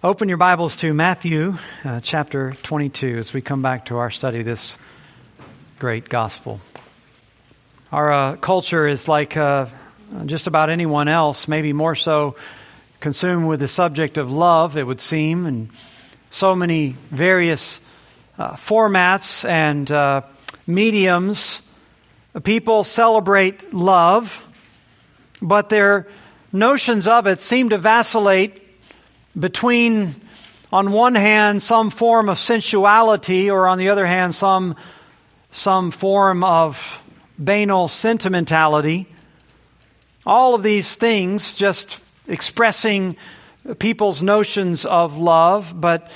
Open your Bibles to Matthew uh, chapter 22 as we come back to our study of this great gospel. Our uh, culture is like uh, just about anyone else, maybe more so consumed with the subject of love, it would seem, and so many various uh, formats and uh, mediums. People celebrate love, but their notions of it seem to vacillate between, on one hand, some form of sensuality, or on the other hand, some, some form of banal sentimentality. All of these things just expressing people's notions of love, but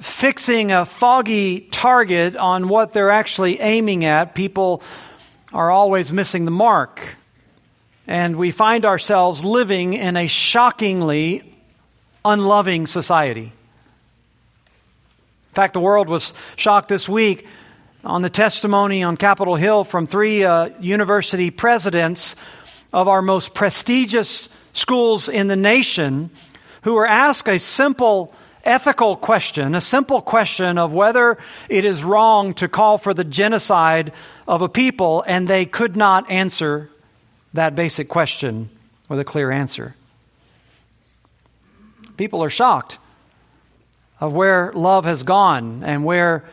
fixing a foggy target on what they're actually aiming at, people are always missing the mark. And we find ourselves living in a shockingly unloving society. In fact, the world was shocked this week on the testimony on Capitol Hill from three uh, university presidents of our most prestigious schools in the nation who were asked a simple ethical question, a simple question of whether it is wrong to call for the genocide of a people, and they could not answer that basic question with a clear answer. People are shocked of where love has gone and where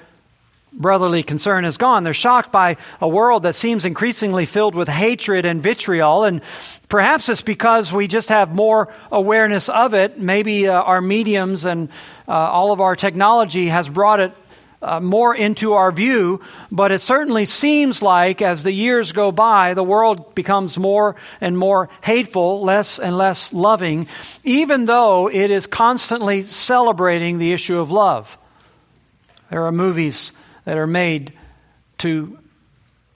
brotherly concern has gone. They're shocked by a world that seems increasingly filled with hatred and vitriol. And perhaps it's because we just have more awareness of it. Maybe uh, our mediums and uh, all of our technology has brought it uh, more into our view, but it certainly seems like as the years go by, the world becomes more and more hateful, less and less loving, even though it is constantly celebrating the issue of love. There are movies that are made to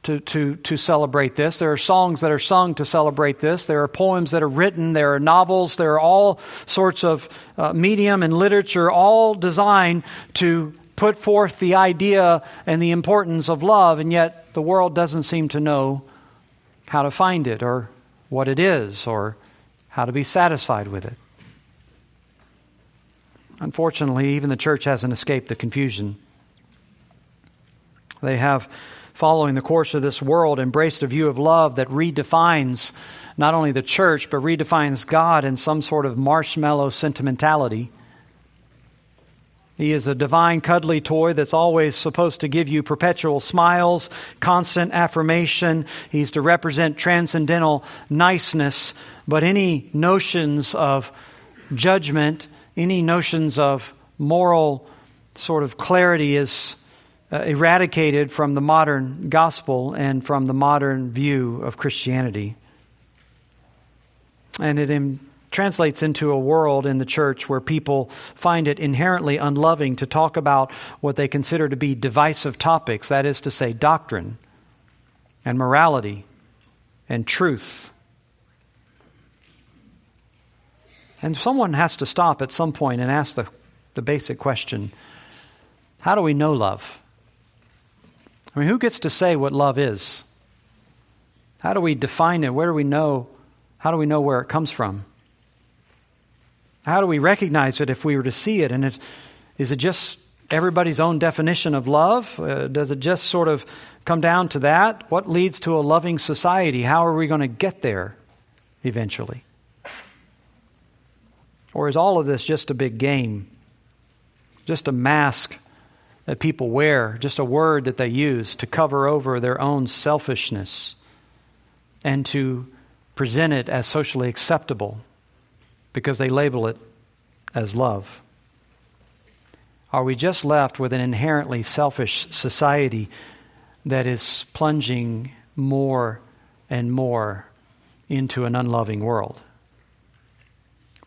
to, to, to celebrate this. There are songs that are sung to celebrate this. There are poems that are written. There are novels. There are all sorts of uh, medium and literature, all designed to put forth the idea and the importance of love, and yet the world doesn't seem to know how to find it or what it is or how to be satisfied with it. Unfortunately, even the church hasn't escaped the confusion. They have, following the course of this world, embraced a view of love that redefines not only the church, but redefines God in some sort of marshmallow sentimentality. He is a divine, cuddly toy that's always supposed to give you perpetual smiles, constant affirmation. He's to represent transcendental niceness. But any notions of judgment, any notions of moral sort of clarity is uh, eradicated from the modern gospel and from the modern view of Christianity. And it translates into a world in the church where people find it inherently unloving to talk about what they consider to be divisive topics, that is to say, doctrine and morality and truth. And someone has to stop at some point and ask the, the basic question how do we know love? I mean, who gets to say what love is? How do we define it? Where do we know? How do we know where it comes from? How do we recognize it if we were to see it? And is it just everybody's own definition of love? Uh, does it just sort of come down to that? What leads to a loving society? How are we going to get there eventually? Or is all of this just a big game? Just a mask that people wear, just a word that they use to cover over their own selfishness and to present it as socially acceptable because they label it as love? Are we just left with an inherently selfish society that is plunging more and more into an unloving world?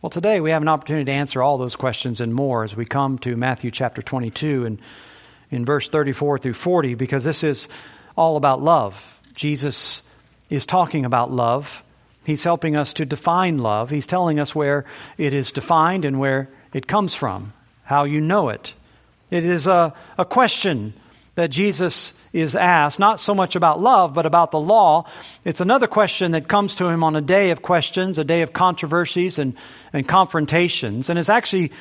Well, today we have an opportunity to answer all those questions and more as we come to Matthew chapter 22 and in verse 34 through 40, because this is all about love. Jesus is talking about love He's helping us to define love. He's telling us where it is defined and where it comes from, how you know it. It is a, a question that Jesus is asked, not so much about love, but about the law. It's another question that comes to him on a day of questions, a day of controversies and, and confrontations. And it's actually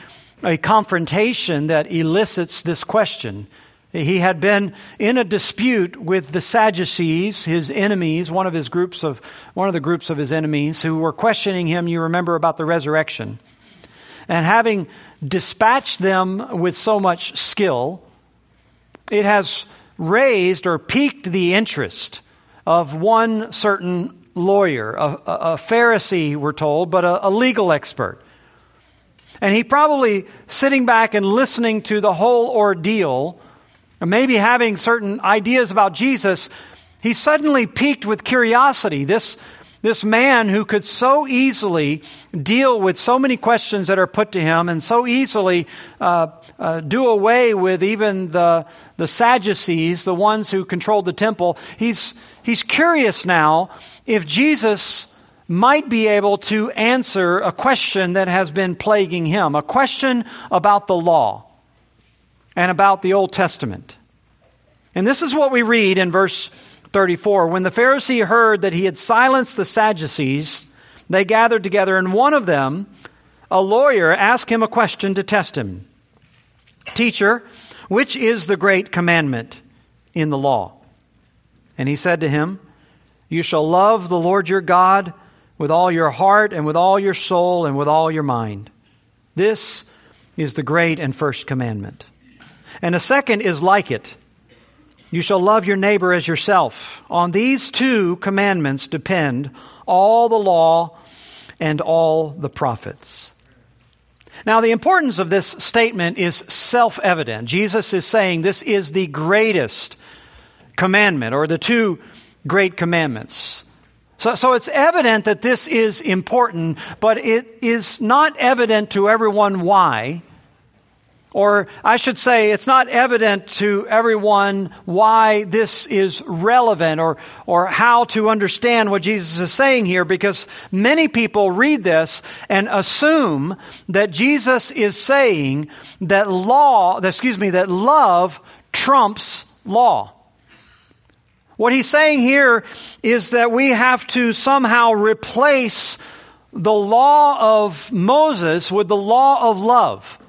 a confrontation that elicits this question. He had been in a dispute with the Sadducees, his enemies, one of his groups of one of the groups of his enemies who were questioning him, you remember about the resurrection. And having dispatched them with so much skill, it has raised or piqued the interest of one certain lawyer, a, a Pharisee, we're told, but a, a legal expert. And he probably sitting back and listening to the whole ordeal, maybe having certain ideas about Jesus, he suddenly piqued with curiosity. This, this man who could so easily deal with so many questions that are put to him and so easily uh, uh, do away with even the, the Sadducees, the ones who controlled the temple, he's, he's curious now if Jesus might be able to answer a question that has been plaguing him, a question about the law and about the Old Testament. And this is what we read in verse 34. When the Pharisee heard that he had silenced the Sadducees, they gathered together, and one of them, a lawyer, asked him a question to test him Teacher, which is the great commandment in the law? And he said to him, You shall love the Lord your God with all your heart and with all your soul and with all your mind. This is the great and first commandment. And a second is like it. You shall love your neighbor as yourself. On these two commandments depend all the law and all the prophets. Now, the importance of this statement is self evident. Jesus is saying this is the greatest commandment, or the two great commandments. So, so it's evident that this is important, but it is not evident to everyone why. Or I should say, it's not evident to everyone why this is relevant or, or how to understand what Jesus is saying here because many people read this and assume that Jesus is saying that law, excuse me, that love trumps law. What he's saying here is that we have to somehow replace the law of Moses with the law of love.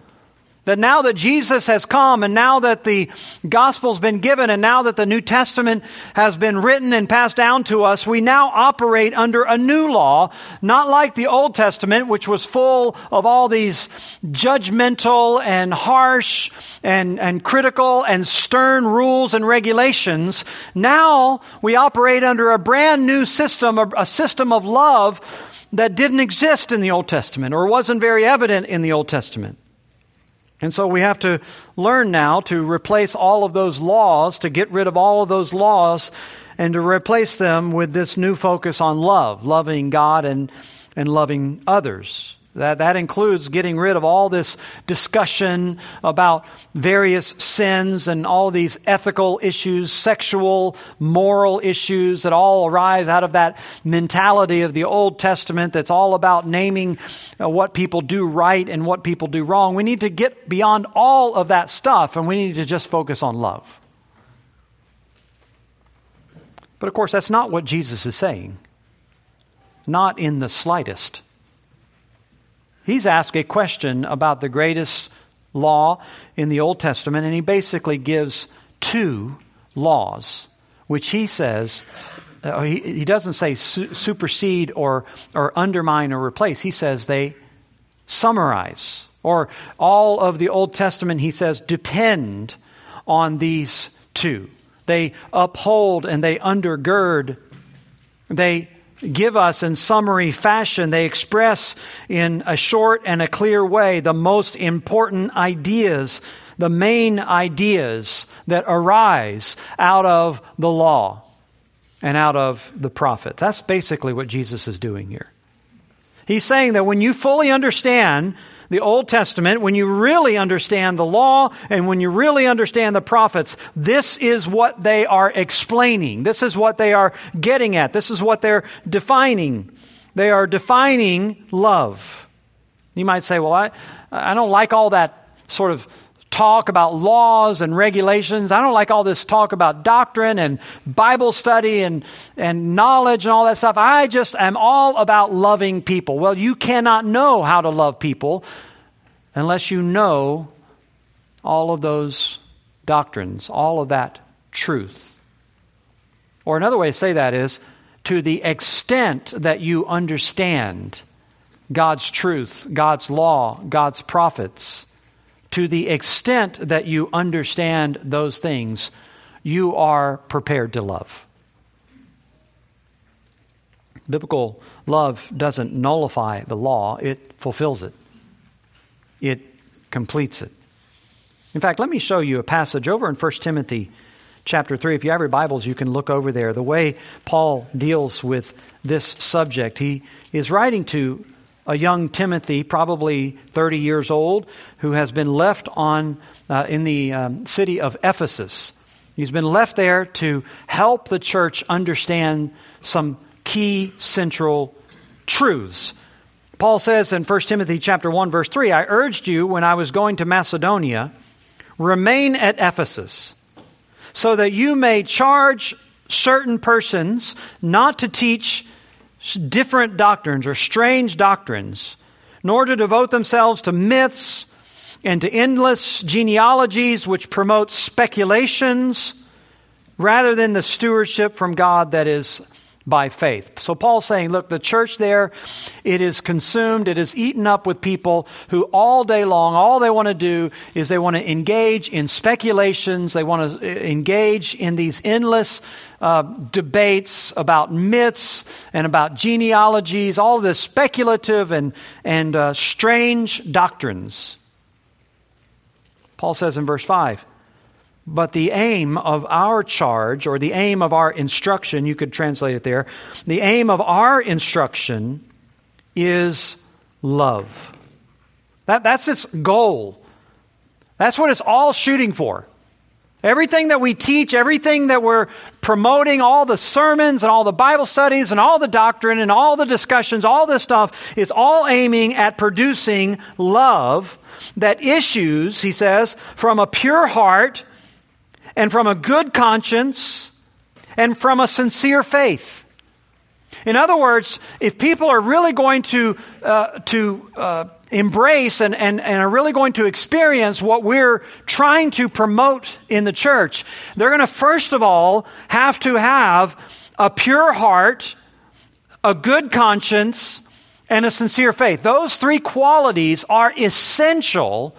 That now that Jesus has come and now that the gospel's been given and now that the New Testament has been written and passed down to us, we now operate under a new law, not like the Old Testament, which was full of all these judgmental and harsh and, and critical and stern rules and regulations. Now we operate under a brand new system, a, a system of love that didn't exist in the Old Testament or wasn't very evident in the Old Testament. And so we have to learn now to replace all of those laws, to get rid of all of those laws, and to replace them with this new focus on love, loving God and, and loving others. That, that includes getting rid of all this discussion about various sins and all these ethical issues, sexual, moral issues that all arise out of that mentality of the Old Testament that's all about naming uh, what people do right and what people do wrong. We need to get beyond all of that stuff and we need to just focus on love. But of course, that's not what Jesus is saying. Not in the slightest. He's asked a question about the greatest law in the Old Testament, and he basically gives two laws, which he says, uh, he, he doesn't say su- supersede or, or undermine or replace. He says they summarize, or all of the Old Testament, he says, depend on these two. They uphold and they undergird, they give us in summary fashion. They express in a short and a clear way the most important ideas, the main ideas that arise out of the law and out of the prophets. That's basically what Jesus is doing here. He's saying that when you fully understand the Old Testament, when you really understand the law and when you really understand the prophets, this is what they are explaining. This is what they are getting at. This is what they're defining. They are defining love. You might say, well, I, I don't like all that sort of talk about laws and regulations. I don't like all this talk about doctrine and Bible study and, and knowledge and all that stuff. I just am all about loving people. Well, you cannot know how to love people unless you know all of those doctrines, all of that truth. Or another way to say that is to the extent that you understand God's truth, God's law, God's prophets, to the extent that you understand those things, you are prepared to love. Biblical love doesn't nullify the law, it fulfills it, it completes it. In fact, let me show you a passage over in 1 Timothy chapter 3. If you have your Bibles, you can look over there. The way Paul deals with this subject, he is writing to a young Timothy, probably 30 years old, who has been left on uh, in the um, city of Ephesus. He's been left there to help the church understand some key central truths. Paul says in 1 Timothy chapter 1 verse 3, I urged you when I was going to Macedonia, remain at Ephesus, so that you may charge certain persons not to teach different doctrines or strange doctrines, nor to devote themselves to myths and to endless genealogies which promote speculations rather than the stewardship from God that is by faith. So Paul's saying, look, the church there, it is consumed, it is eaten up with people who all day long, all they want to do is they want to engage in speculations, they want to uh, engage in these endless uh, debates about myths and about genealogies, all this speculative and, and uh, strange doctrines. Paul says in verse 5, but the aim of our charge, or the aim of our instruction, you could translate it there, the aim of our instruction is love. That, that's its goal. That's what it's all shooting for. Everything that we teach, everything that we're promoting, all the sermons and all the Bible studies and all the doctrine and all the discussions, all this stuff is all aiming at producing love that issues, he says, from a pure heart and from a good conscience and from a sincere faith. In other words, if people are really going to, uh, to uh, embrace and, and, and are really going to experience what we're trying to promote in the church, they're going to first of all have to have a pure heart, a good conscience, and a sincere faith. Those three qualities are essential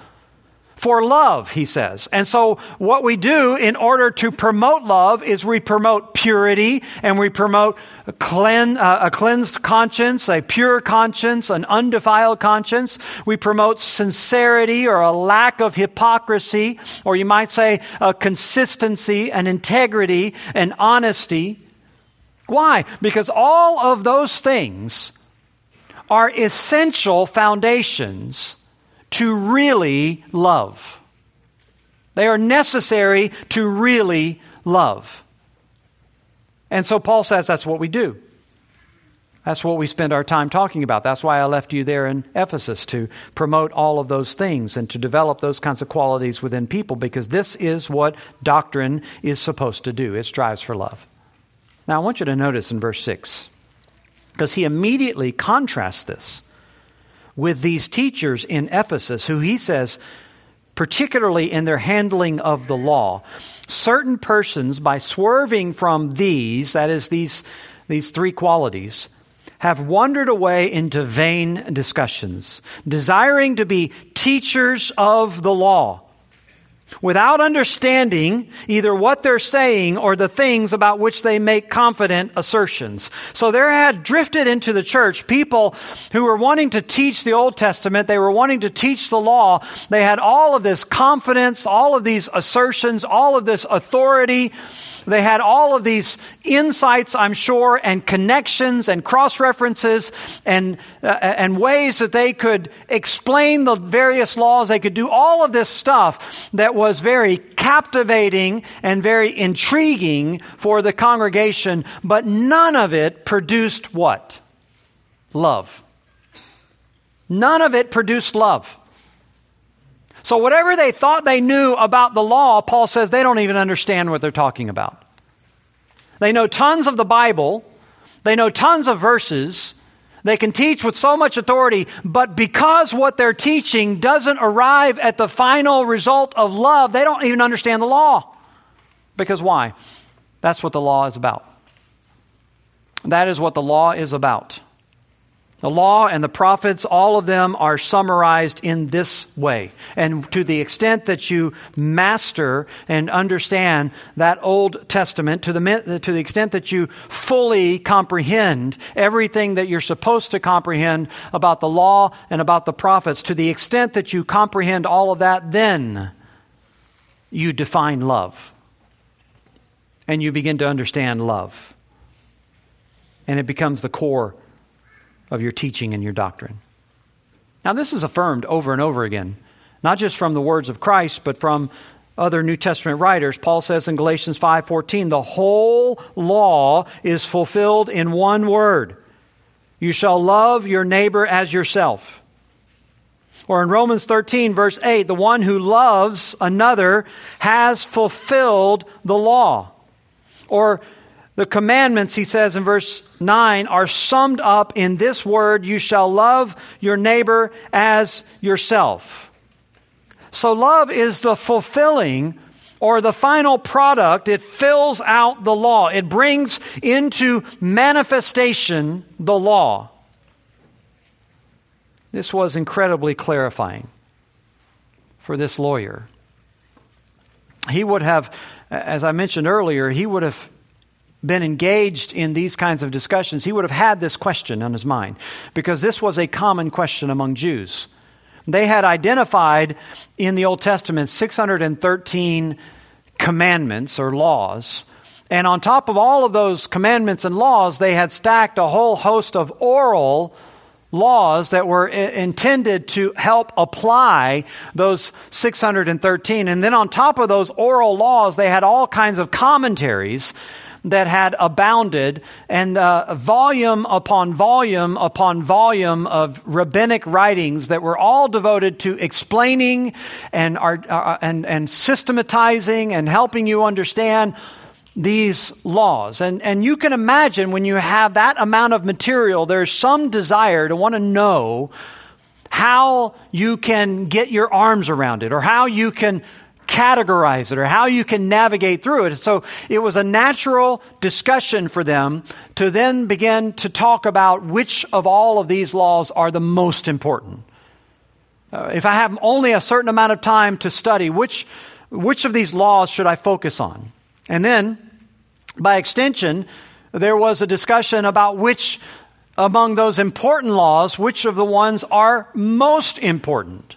for love, he says. And so what we do in order to promote love is we promote purity and we promote a, clean, uh, a cleansed conscience, a pure conscience, an undefiled conscience. We promote sincerity or a lack of hypocrisy, or you might say a consistency, and integrity, and honesty. Why? Because all of those things are essential foundations to really love. They are necessary to really love. And so Paul says that's what we do. That's what we spend our time talking about. That's why I left you there in Ephesus to promote all of those things and to develop those kinds of qualities within people because this is what doctrine is supposed to do. It strives for love. Now, I want you to notice in verse 6 because he immediately contrasts this with these teachers in Ephesus who he says, particularly in their handling of the law, certain persons, by swerving from these, that is, these, these three qualities, have wandered away into vain discussions, desiring to be teachers of the law without understanding either what they're saying or the things about which they make confident assertions. So there had drifted into the church people who were wanting to teach the Old Testament. They were wanting to teach the law. They had all of this confidence, all of these assertions, all of this authority. They had all of these insights, I'm sure, and connections and cross references and, uh, and ways that they could explain the various laws. They could do all of this stuff that was very captivating and very intriguing for the congregation, but none of it produced what? Love. None of it produced love. So, whatever they thought they knew about the law, Paul says they don't even understand what they're talking about. They know tons of the Bible, they know tons of verses, They can teach with so much authority, but because what they're teaching doesn't arrive at the final result of love, they don't even understand the law. Because why? That's what the law is about. That is what the law is about. The law and the prophets, all of them are summarized in this way. And to the extent that you master and understand that Old Testament, to the, to the extent that you fully comprehend everything that you're supposed to comprehend about the law and about the prophets, to the extent that you comprehend all of that, then you define love. And you begin to understand love. And it becomes the core of your teaching and your doctrine. Now, this is affirmed over and over again, not just from the words of Christ, but from other New Testament writers. Paul says in Galatians 5:14, "The whole law is fulfilled in one word: You shall love your neighbor as yourself." Or in Romans 13 verse 8, "The one who loves another has fulfilled the law." Or the commandments, he says in verse 9, are summed up in this word you shall love your neighbor as yourself. So, love is the fulfilling or the final product. It fills out the law, it brings into manifestation the law. This was incredibly clarifying for this lawyer. He would have, as I mentioned earlier, he would have been engaged in these kinds of discussions, he would have had this question on his mind because this was a common question among Jews. They had identified in the Old Testament 613 commandments or laws. And on top of all of those commandments and laws, they had stacked a whole host of oral laws that were intended to help apply those 613. And then on top of those oral laws, they had all kinds of commentaries that had abounded, and uh, volume upon volume upon volume of rabbinic writings that were all devoted to explaining and, uh, and, and systematizing and helping you understand these laws. And, and you can imagine when you have that amount of material, there's some desire to want to know how you can get your arms around it or how you can categorize it or how you can navigate through it. So it was a natural discussion for them to then begin to talk about which of all of these laws are the most important. Uh, if I have only a certain amount of time to study, which, which of these laws should I focus on? And then, by extension, there was a discussion about which among those important laws, which of the ones are most important.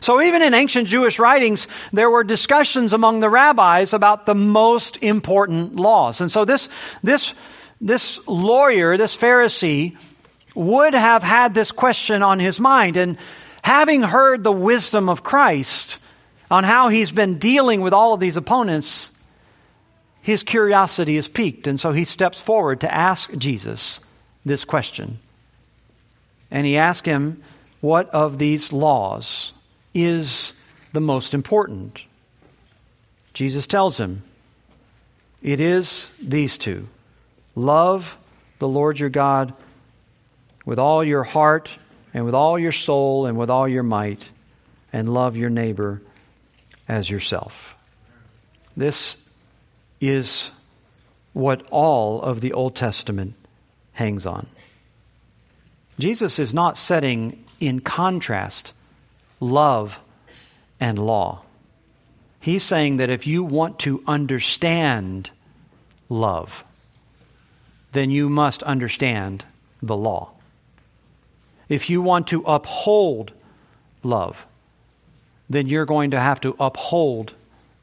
So, even in ancient Jewish writings, there were discussions among the rabbis about the most important laws. And so, this, this, this lawyer, this Pharisee, would have had this question on his mind. And having heard the wisdom of Christ on how he's been dealing with all of these opponents, his curiosity is piqued. And so, he steps forward to ask Jesus this question. And he asks him, What of these laws? Is the most important. Jesus tells him, It is these two love the Lord your God with all your heart and with all your soul and with all your might, and love your neighbor as yourself. This is what all of the Old Testament hangs on. Jesus is not setting in contrast love and law. He's saying that if you want to understand love, then you must understand the law. If you want to uphold love, then you're going to have to uphold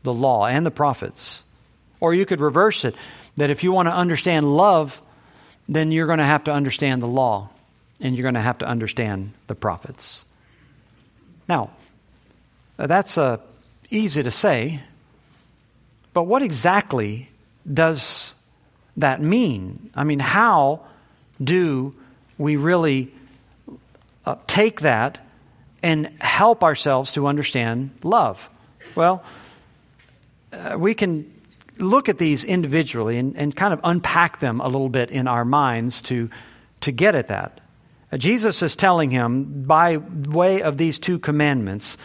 the law and the prophets. Or you could reverse it that if you want to understand love, then you're going to have to understand the law and you're going to have to understand the prophets. Now, that's uh, easy to say, but what exactly does that mean? I mean, how do we really uh, take that and help ourselves to understand love? Well, uh, we can look at these individually and, and kind of unpack them a little bit in our minds to, to get at that. Jesus is telling him, by way of these two commandments,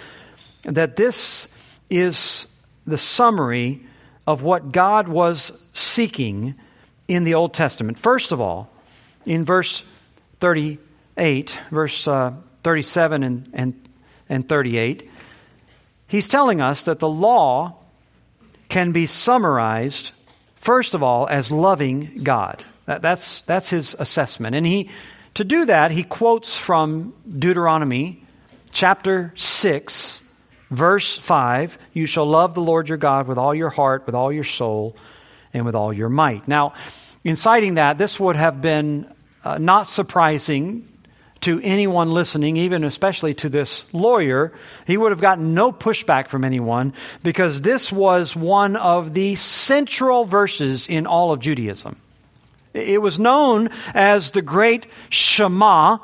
that this is the summary of what God was seeking in the Old Testament. First of all, in verse 38, verse uh, 37 and, and, and 38, he's telling us that the law can be summarized, first of all, as loving God. That, that's, that's his assessment. And he, to do that, he quotes from Deuteronomy chapter 6, verse 5 You shall love the Lord your God with all your heart, with all your soul, and with all your might. Now, in citing that, this would have been uh, not surprising to anyone listening, even especially to this lawyer. He would have gotten no pushback from anyone because this was one of the central verses in all of Judaism. It was known as the Great Shema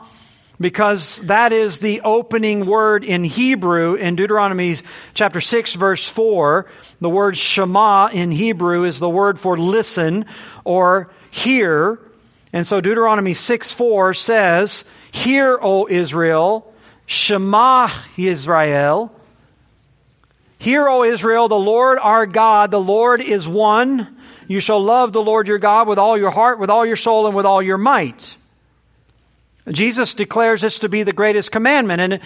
because that is the opening word in Hebrew in Deuteronomy chapter 6 verse 4. The word Shema in Hebrew is the word for listen or hear. And so Deuteronomy 6 4 says, Hear, O Israel, Shema Israel. Hear, O Israel, the Lord our God, the Lord is one. You shall love the Lord your God with all your heart, with all your soul, and with all your might. Jesus declares this to be the greatest commandment. And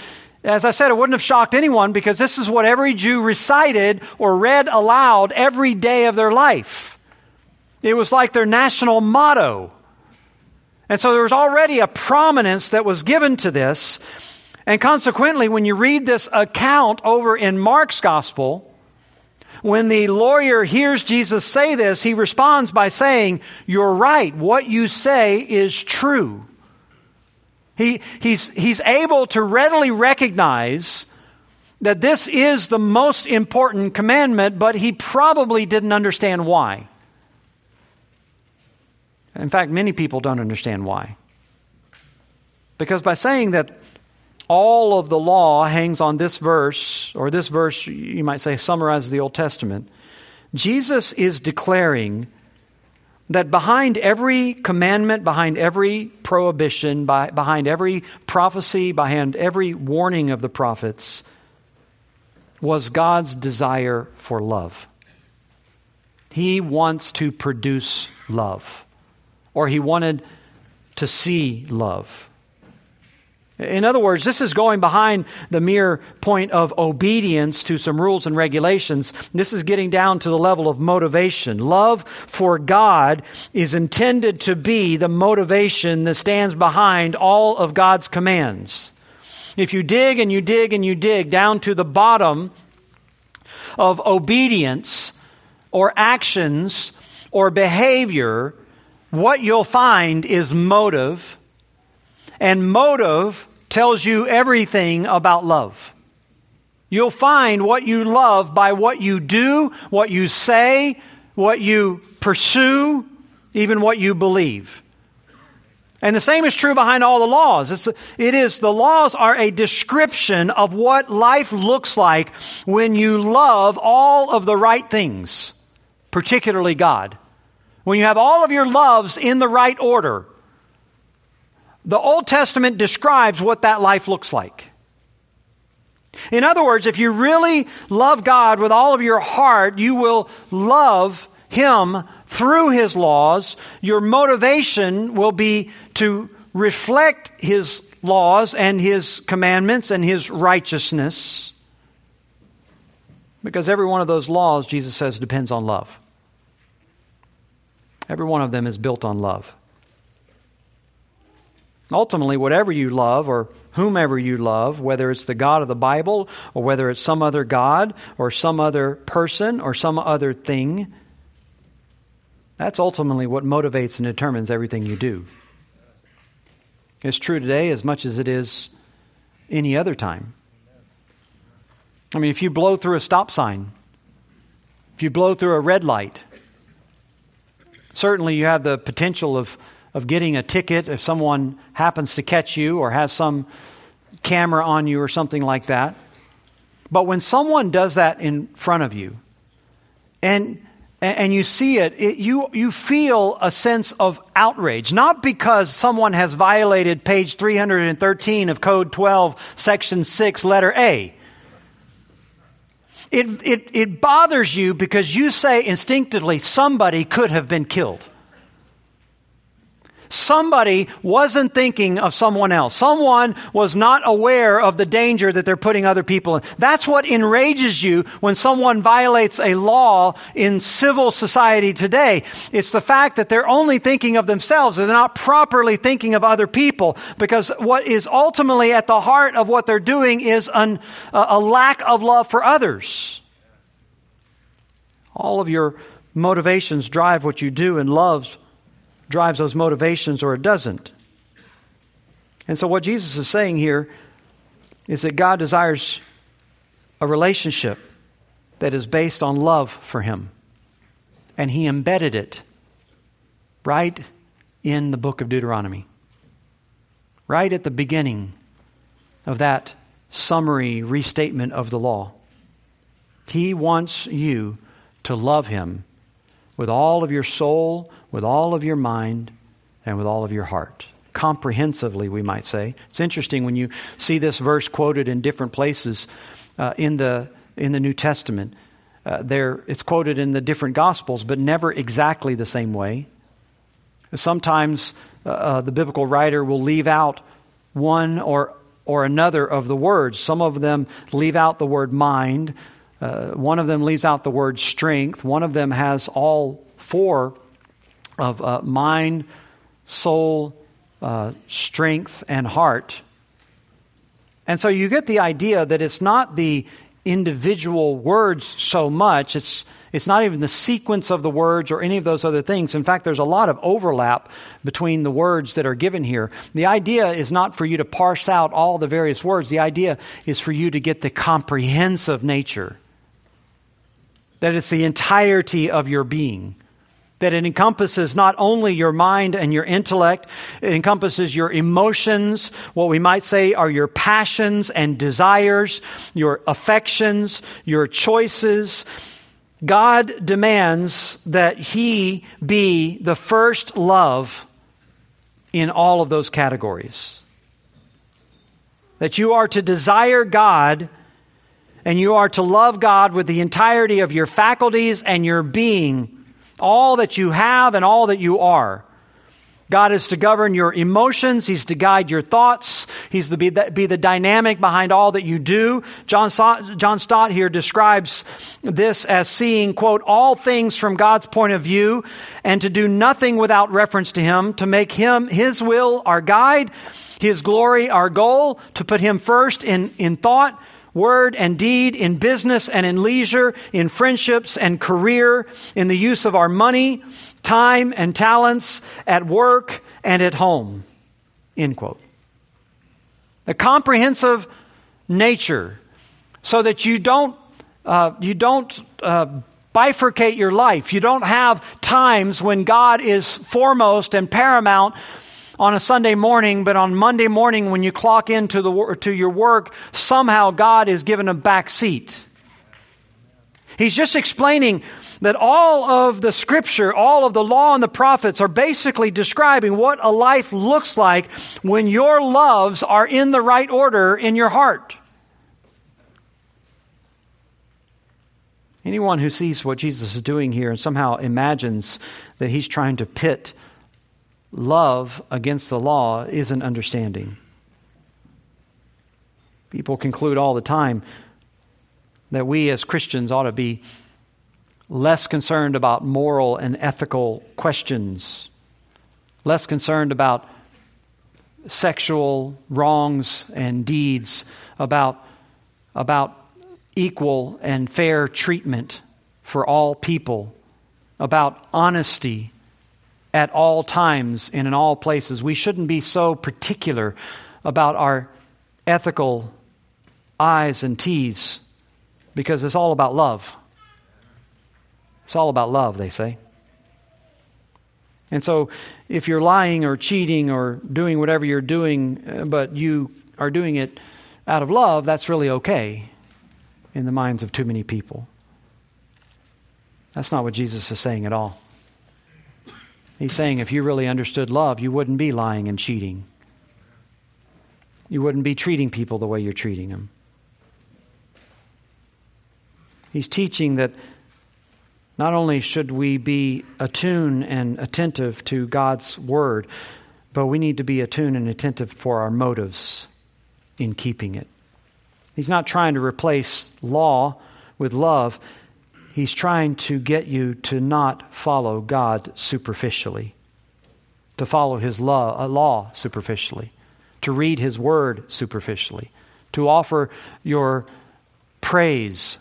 as I said, it wouldn't have shocked anyone because this is what every Jew recited or read aloud every day of their life. It was like their national motto. And so there was already a prominence that was given to this. And consequently, when you read this account over in Mark's gospel, when the lawyer hears Jesus say this, he responds by saying, You're right. What you say is true. He, he's, he's able to readily recognize that this is the most important commandment, but he probably didn't understand why. In fact, many people don't understand why. Because by saying that all of the law hangs on this verse, or this verse, you might say, summarizes the Old Testament, Jesus is declaring that behind every commandment, behind every prohibition, by, behind every prophecy, behind every warning of the prophets, was God's desire for love. He wants to produce love or he wanted to see love. In other words, this is going behind the mere point of obedience to some rules and regulations. This is getting down to the level of motivation. Love for God is intended to be the motivation that stands behind all of God's commands. If you dig and you dig and you dig down to the bottom of obedience or actions or behavior, what you'll find is motive, and motive tells you everything about love. You'll find what you love by what you do, what you say, what you pursue, even what you believe. And the same is true behind all the laws. It's, it is, the laws are a description of what life looks like when you love all of the right things, particularly God. When you have all of your loves in the right order, the Old Testament describes what that life looks like. In other words, if you really love God with all of your heart, you will love Him through His laws. Your motivation will be to reflect His laws and His commandments and His righteousness. Because every one of those laws, Jesus says, depends on love. Every one of them is built on love. Ultimately, whatever you love or whomever you love, whether it's the God of the Bible or whether it's some other God or some other person or some other thing, that's ultimately what motivates and determines everything you do. It's true today as much as it is any other time. I mean, if you blow through a stop sign, if you blow through a red light, Certainly, you have the potential of, of getting a ticket if someone happens to catch you or has some camera on you or something like that. But when someone does that in front of you, and and you see it, it, you, you feel a sense of outrage. Not because someone has violated page 313 of Code 12, Section 6, letter A. It, it, it bothers you because you say instinctively somebody could have been killed. Somebody wasn't thinking of someone else. Someone was not aware of the danger that they're putting other people in. That's what enrages you when someone violates a law in civil society today. It's the fact that they're only thinking of themselves. They're not properly thinking of other people because what is ultimately at the heart of what they're doing is an, a lack of love for others. All of your motivations drive what you do and loves drives those motivations or it doesn't. And so, what Jesus is saying here is that God desires a relationship that is based on love for Him. And He embedded it right in the book of Deuteronomy, right at the beginning of that summary restatement of the law. He wants you to love Him with all of your soul, with all of your mind, and with all of your heart. Comprehensively, we might say. It's interesting when you see this verse quoted in different places uh, in, the, in the New Testament. Uh, there, it's quoted in the different Gospels, but never exactly the same way. Sometimes uh, uh the biblical writer will leave out one or, or another of the words. Some of them leave out the word mind, uh, one of them leaves out the word strength. One of them has all four of uh, mind, soul, uh, strength, and heart. And so you get the idea that it's not the individual words so much, it's, it's not even the sequence of the words or any of those other things. In fact, there's a lot of overlap between the words that are given here. The idea is not for you to parse out all the various words, the idea is for you to get the comprehensive nature that it's the entirety of your being. That it encompasses not only your mind and your intellect, it encompasses your emotions, what we might say are your passions and desires, your affections, your choices. God demands that He be the first love in all of those categories. That you are to desire God and you are to love God with the entirety of your faculties and your being, all that you have and all that you are. God is to govern your emotions. He's to guide your thoughts. He's to be the, be the dynamic behind all that you do. John John Stott here describes this as seeing, quote, all things from God's point of view and to do nothing without reference to Him, to make Him, His will our guide, His glory our goal, to put Him first in, in thought, word and deed, in business and in leisure, in friendships and career, in the use of our money, time and talents, at work and at home. End quote. A comprehensive nature so that you don't, uh, you don't uh, bifurcate your life. You don't have times when God is foremost and paramount on a Sunday morning, but on Monday morning when you clock into the, to your work, somehow God is given a back seat. He's just explaining that all of the scripture, all of the law and the prophets are basically describing what a life looks like when your loves are in the right order in your heart. Anyone who sees what Jesus is doing here and somehow imagines that he's trying to pit love against the law isn't understanding. People conclude all the time that we as Christians ought to be less concerned about moral and ethical questions, less concerned about sexual wrongs and deeds, about, about equal and fair treatment for all people, about honesty at all times and in all places. We shouldn't be so particular about our ethical I's and T's because it's all about love. It's all about love, they say. And so, if you're lying or cheating or doing whatever you're doing, uh, but you are doing it out of love, that's really okay in the minds of too many people. That's not what Jesus is saying at all. He's saying if you really understood love, you wouldn't be lying and cheating. You wouldn't be treating people the way you're treating them. He's teaching that not only should we be attuned and attentive to God's word, but we need to be attuned and attentive for our motives in keeping it. He's not trying to replace law with love. He's trying to get you to not follow God superficially, to follow His law, uh, law superficially, to read His word superficially, to offer your praise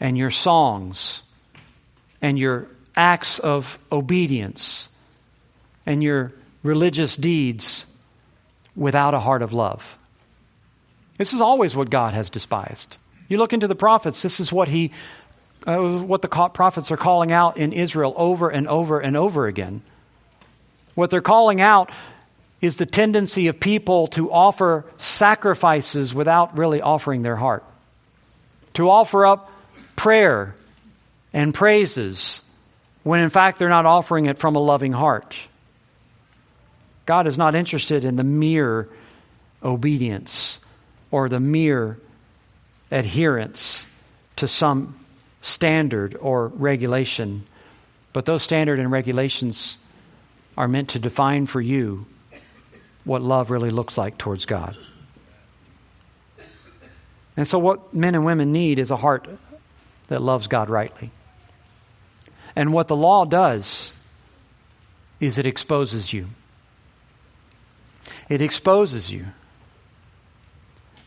and your songs and your acts of obedience and your religious deeds without a heart of love. This is always what God has despised. You look into the prophets, this is what he uh, what the prophets are calling out in Israel over and over and over again. What they're calling out is the tendency of people to offer sacrifices without really offering their heart. To offer up prayer and praises when in fact they're not offering it from a loving heart. God is not interested in the mere obedience or the mere adherence to some standard or regulation, but those standard and regulations are meant to define for you what love really looks like towards God. And so, what men and women need is a heart that loves God rightly. And what the law does is it exposes you. It exposes you.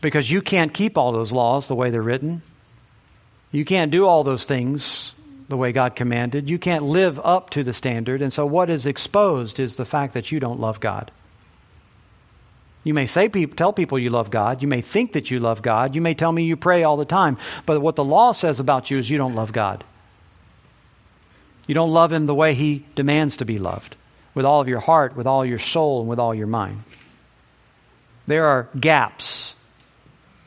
Because you can't keep all those laws the way they're written. You can't do all those things the way God commanded. You can't live up to the standard. And so, what is exposed is the fact that you don't love God. You may say, tell people you love God. You may think that you love God. You may tell me you pray all the time. But what the law says about you is you don't love God. You don't love Him the way He demands to be loved with all of your heart, with all your soul, and with all your mind. There are gaps,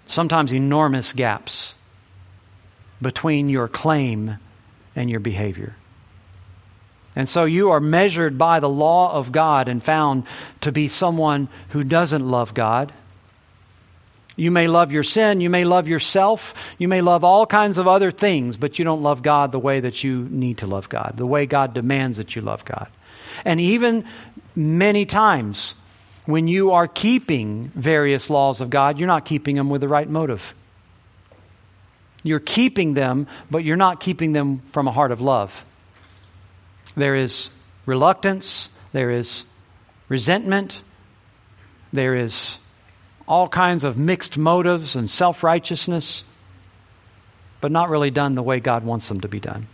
sometimes enormous gaps, between your claim and your behavior. And so you are measured by the law of God and found to be someone who doesn't love God. You may love your sin, you may love yourself, you may love all kinds of other things, but you don't love God the way that you need to love God, the way God demands that you love God. And even many times when you are keeping various laws of God, you're not keeping them with the right motive. You're keeping them, but you're not keeping them from a heart of love. There is reluctance, there is resentment, there is all kinds of mixed motives and self righteousness, but not really done the way God wants them to be done.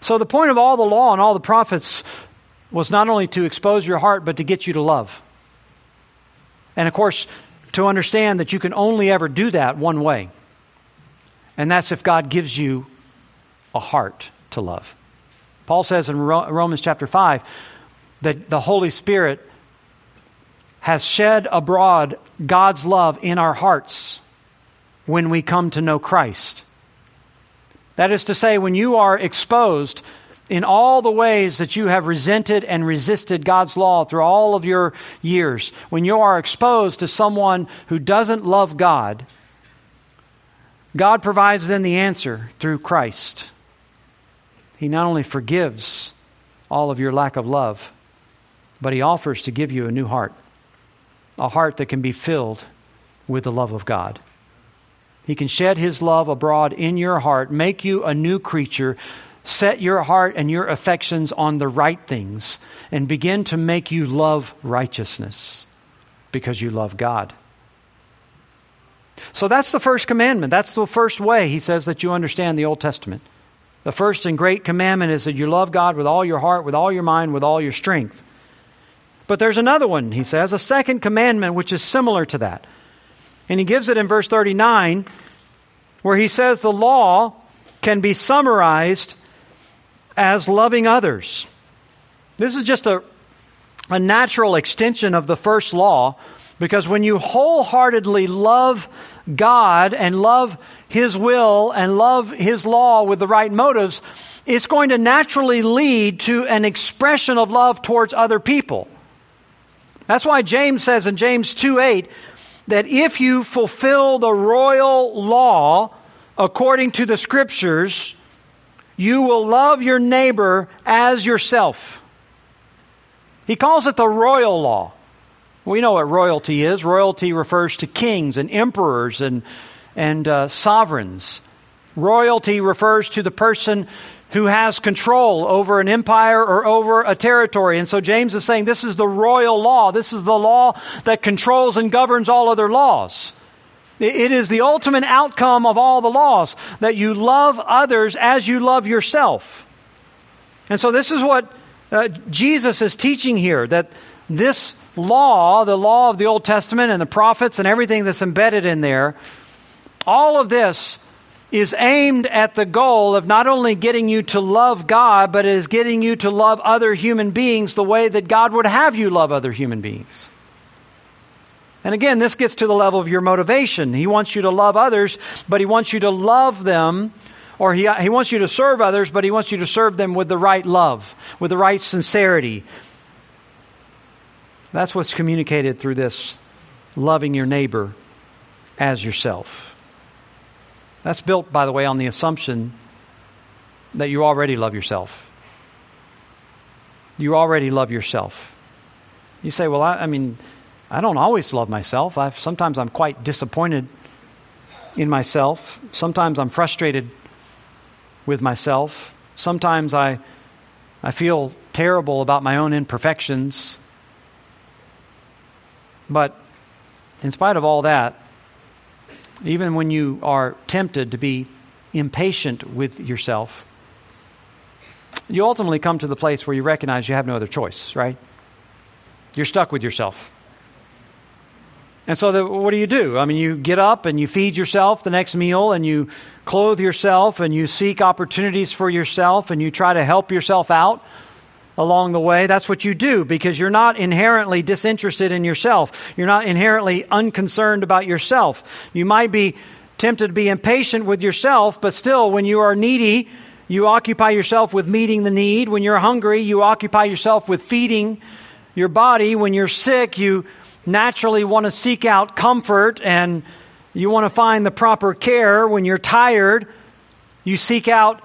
So, the point of all the law and all the prophets was not only to expose your heart, but to get you to love. And of course, to understand that you can only ever do that one way, and that's if God gives you a heart to love. Paul says in Romans chapter 5 that the Holy Spirit has shed abroad God's love in our hearts when we come to know Christ. That is to say, when you are exposed in all the ways that you have resented and resisted God's law through all of your years, when you are exposed to someone who doesn't love God, God provides then the answer through Christ. He not only forgives all of your lack of love, but He offers to give you a new heart, a heart that can be filled with the love of God. He can shed His love abroad in your heart, make you a new creature, set your heart and your affections on the right things, and begin to make you love righteousness because you love God. So that's the first commandment. That's the first way he says that you understand the Old Testament. The first and great commandment is that you love God with all your heart, with all your mind, with all your strength. But there's another one, he says, a second commandment which is similar to that. And he gives it in verse 39, where he says the law can be summarized as loving others. This is just a, a natural extension of the first law because when you wholeheartedly love God and love His will and love His law with the right motives, it's going to naturally lead to an expression of love towards other people. That's why James says in James 2 8 that if you fulfill the royal law according to the scriptures, you will love your neighbor as yourself. He calls it the royal law. We know what royalty is. Royalty refers to kings and emperors and, and uh, sovereigns. Royalty refers to the person who has control over an empire or over a territory. And so James is saying this is the royal law. This is the law that controls and governs all other laws. It is the ultimate outcome of all the laws that you love others as you love yourself. And so this is what uh, Jesus is teaching here that this law, the law of the Old Testament and the prophets and everything that's embedded in there, all of this is aimed at the goal of not only getting you to love God, but it is getting you to love other human beings the way that God would have you love other human beings. And again, this gets to the level of your motivation. He wants you to love others, but he wants you to love them, or he, he wants you to serve others, but he wants you to serve them with the right love, with the right sincerity, that's what's communicated through this loving your neighbor as yourself. That's built, by the way, on the assumption that you already love yourself. You already love yourself. You say, well, I, I mean, I don't always love myself. I've, sometimes I'm quite disappointed in myself. Sometimes I'm frustrated with myself. Sometimes I, I feel terrible about my own imperfections. But in spite of all that, even when you are tempted to be impatient with yourself, you ultimately come to the place where you recognize you have no other choice, right? You're stuck with yourself. And so, the, what do you do? I mean, you get up and you feed yourself the next meal and you clothe yourself and you seek opportunities for yourself and you try to help yourself out along the way. That's what you do because you're not inherently disinterested in yourself. You're not inherently unconcerned about yourself. You might be tempted to be impatient with yourself, but still, when you are needy, you occupy yourself with meeting the need. When you're hungry, you occupy yourself with feeding your body. When you're sick, you naturally want to seek out comfort and you want to find the proper care. When you're tired, you seek out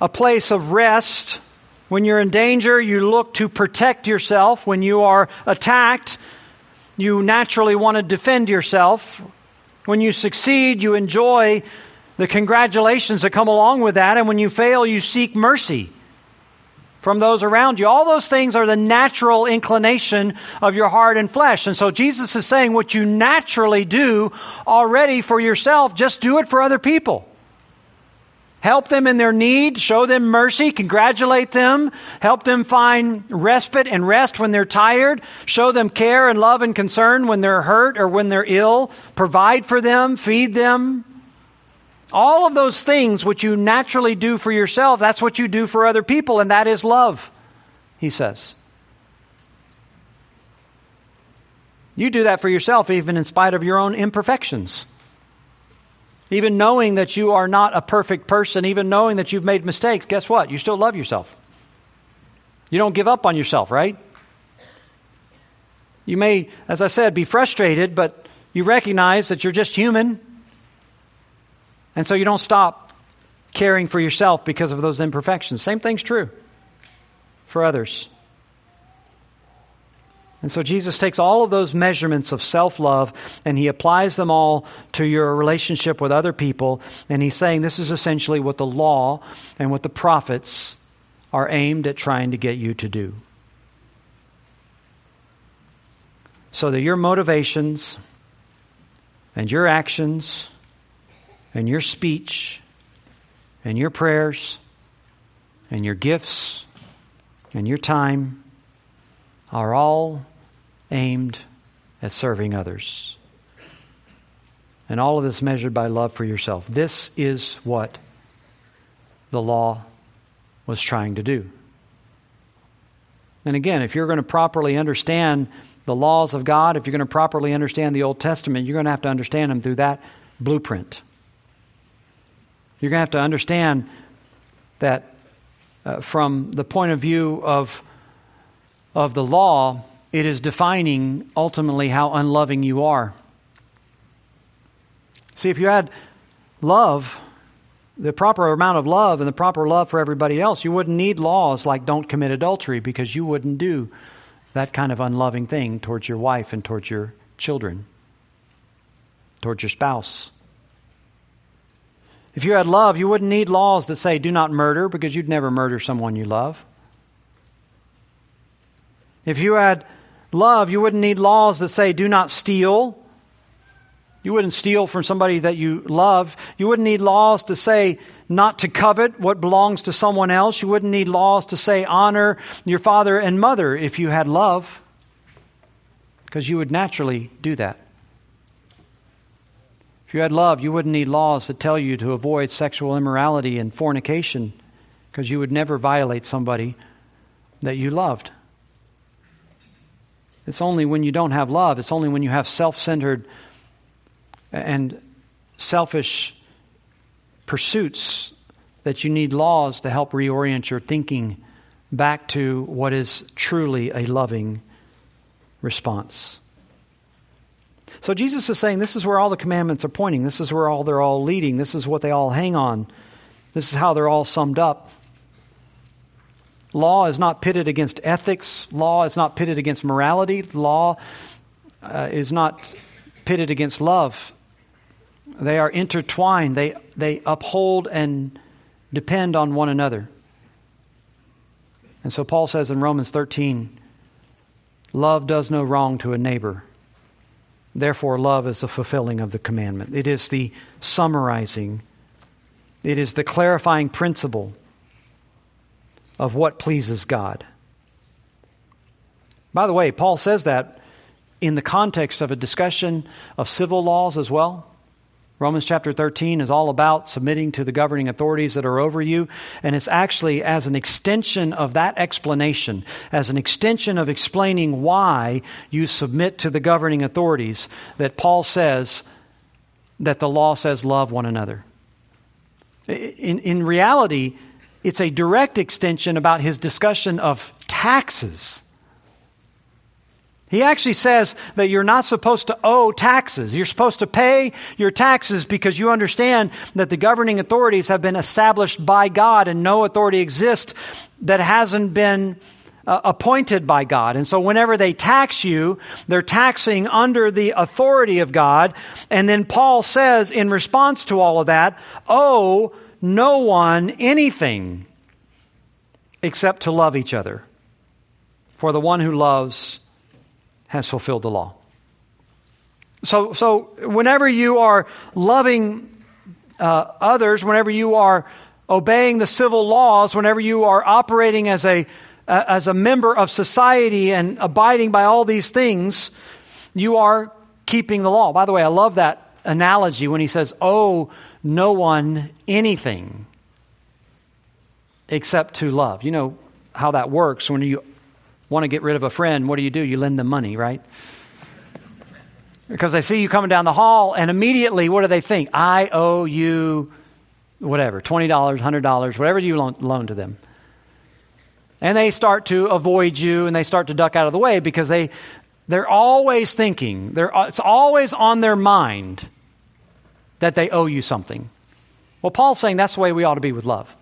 a place of rest when you're in danger, you look to protect yourself. When you are attacked, you naturally want to defend yourself. When you succeed, you enjoy the congratulations that come along with that. And when you fail, you seek mercy from those around you. All those things are the natural inclination of your heart and flesh. And so Jesus is saying what you naturally do already for yourself, just do it for other people. Help them in their need, show them mercy, congratulate them, help them find respite and rest when they're tired, show them care and love and concern when they're hurt or when they're ill, provide for them, feed them. All of those things which you naturally do for yourself, that's what you do for other people, and that is love, he says. You do that for yourself even in spite of your own imperfections. Even knowing that you are not a perfect person, even knowing that you've made mistakes, guess what? You still love yourself. You don't give up on yourself, right? You may, as I said, be frustrated, but you recognize that you're just human. And so you don't stop caring for yourself because of those imperfections. Same thing's true for others. And so Jesus takes all of those measurements of self love and he applies them all to your relationship with other people. And he's saying this is essentially what the law and what the prophets are aimed at trying to get you to do. So that your motivations and your actions and your speech and your prayers and your gifts and your time are all aimed at serving others. And all of this measured by love for yourself. This is what the law was trying to do. And again, if you're going to properly understand the laws of God, if you're going to properly understand the Old Testament, you're going to have to understand them through that blueprint. You're going to have to understand that uh, from the point of view of, of the law, it is defining ultimately how unloving you are. See, if you had love, the proper amount of love and the proper love for everybody else, you wouldn't need laws like don't commit adultery because you wouldn't do that kind of unloving thing towards your wife and towards your children, towards your spouse. If you had love, you wouldn't need laws that say do not murder because you'd never murder someone you love. If you had love, you wouldn't need laws that say do not steal. You wouldn't steal from somebody that you love. You wouldn't need laws to say not to covet what belongs to someone else. You wouldn't need laws to say honor your father and mother if you had love, because you would naturally do that. If you had love, you wouldn't need laws that tell you to avoid sexual immorality and fornication, because you would never violate somebody that you loved. It's only when you don't have love, it's only when you have self centered and selfish pursuits that you need laws to help reorient your thinking back to what is truly a loving response. So Jesus is saying this is where all the commandments are pointing. This is where all they're all leading. This is what they all hang on. This is how they're all summed up. Law is not pitted against ethics. Law is not pitted against morality. Law uh, is not pitted against love. They are intertwined. They, they uphold and depend on one another. And so Paul says in Romans 13, love does no wrong to a neighbor. Therefore, love is the fulfilling of the commandment. It is the summarizing, it is the clarifying principle of what pleases God. By the way, Paul says that in the context of a discussion of civil laws as well. Romans chapter 13 is all about submitting to the governing authorities that are over you. And it's actually as an extension of that explanation, as an extension of explaining why you submit to the governing authorities, that Paul says that the law says love one another. In, in reality, it's a direct extension about his discussion of taxes. He actually says that you're not supposed to owe taxes. You're supposed to pay your taxes because you understand that the governing authorities have been established by God and no authority exists that hasn't been uh, appointed by God. And so whenever they tax you, they're taxing under the authority of God. And then Paul says in response to all of that, owe no one anything except to love each other. For the one who loves has fulfilled the law. So, so whenever you are loving uh, others, whenever you are obeying the civil laws, whenever you are operating as a uh, as a member of society and abiding by all these things, you are keeping the law. By the way, I love that analogy when he says, "Oh, no one anything except to love." You know how that works when you want to get rid of a friend, what do you do? You lend them money, right? Because they see you coming down the hall, and immediately, what do they think? I owe you whatever, $20, $100, whatever you loan, to them. And they start to avoid you and they start to duck out of the way because they, they're always thinking, they're, it's always on their mind that they owe you something. Well, Paul's saying that's the way we ought to be with love.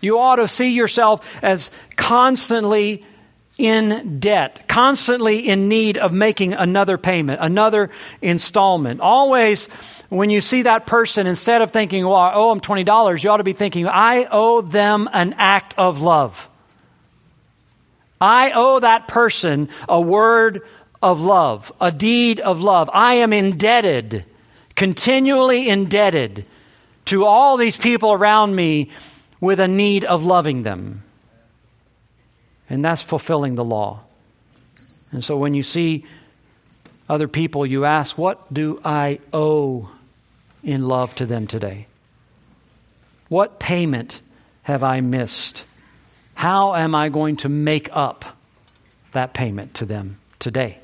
You ought to see yourself as constantly in debt, constantly in need of making another payment, another installment. Always, when you see that person, instead of thinking, well, I owe them $20, you ought to be thinking, I owe them an act of love. I owe that person a word of love, a deed of love. I am indebted, continually indebted to all these people around me with a need of loving them. And that's fulfilling the law. And so when you see other people, you ask, What do I owe in love to them today? What payment have I missed? How am I going to make up that payment to them today?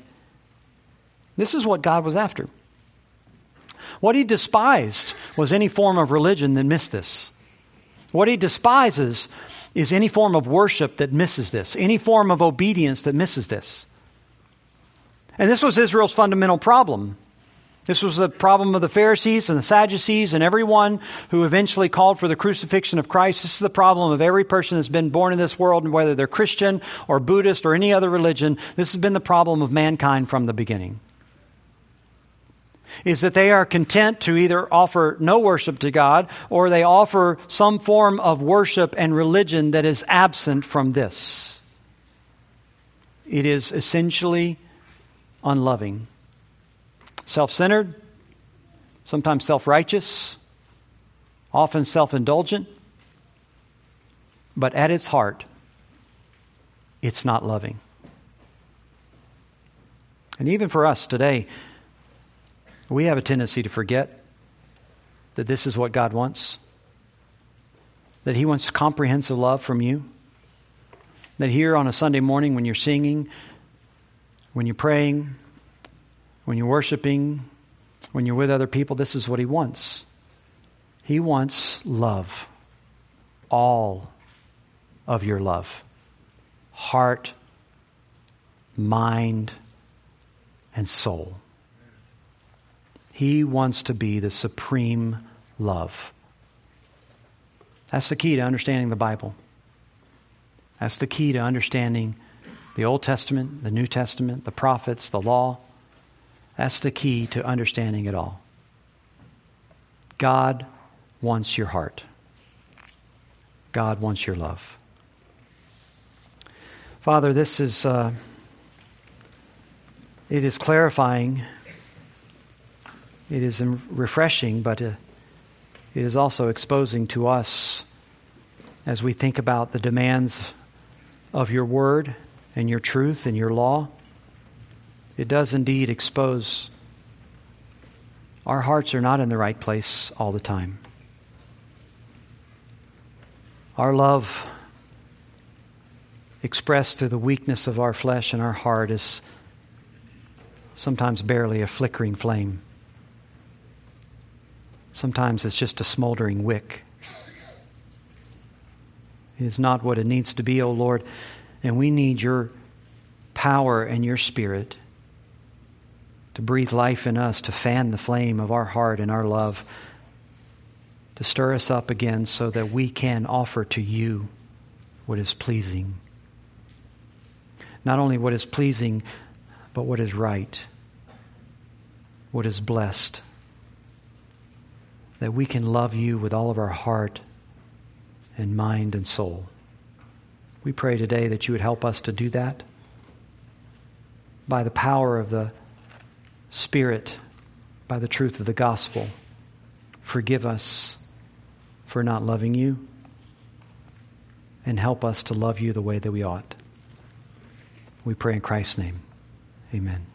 This is what God was after. What he despised was any form of religion that missed this. What he despises is any form of worship that misses this, any form of obedience that misses this. And this was Israel's fundamental problem. This was the problem of the Pharisees and the Sadducees and everyone who eventually called for the crucifixion of Christ. This is the problem of every person that's been born in this world, and whether they're Christian or Buddhist or any other religion. This has been the problem of mankind from the beginning. Is that they are content to either offer no worship to God or they offer some form of worship and religion that is absent from this. It is essentially unloving self centered, sometimes self righteous, often self indulgent, but at its heart, it's not loving. And even for us today, we have a tendency to forget that this is what God wants, that He wants comprehensive love from you. That here on a Sunday morning, when you're singing, when you're praying, when you're worshiping, when you're with other people, this is what He wants. He wants love, all of your love heart, mind, and soul. He wants to be the supreme love. That's the key to understanding the Bible. That's the key to understanding the Old Testament, the New Testament, the prophets, the law. That's the key to understanding it all. God wants your heart. God wants your love. Father, this is uh, it is clarifying. It is refreshing, but uh, it is also exposing to us as we think about the demands of your word and your truth and your law it does indeed expose our hearts are not in the right place all the time. Our love, expressed through the weakness of our flesh and our heart, is sometimes barely a flickering flame. Sometimes it's just a smoldering wick. It is not what it needs to be, O oh Lord, and we need your power and your spirit to breathe life in us, to fan the flame of our heart and our love, to stir us up again so that we can offer to you what is pleasing. Not only what is pleasing, but what is right, what is blessed. That we can love you with all of our heart and mind and soul. We pray today that you would help us to do that by the power of the Spirit, by the truth of the gospel, forgive us for not loving you and help us to love you the way that we ought. We pray in Christ's name. Amen.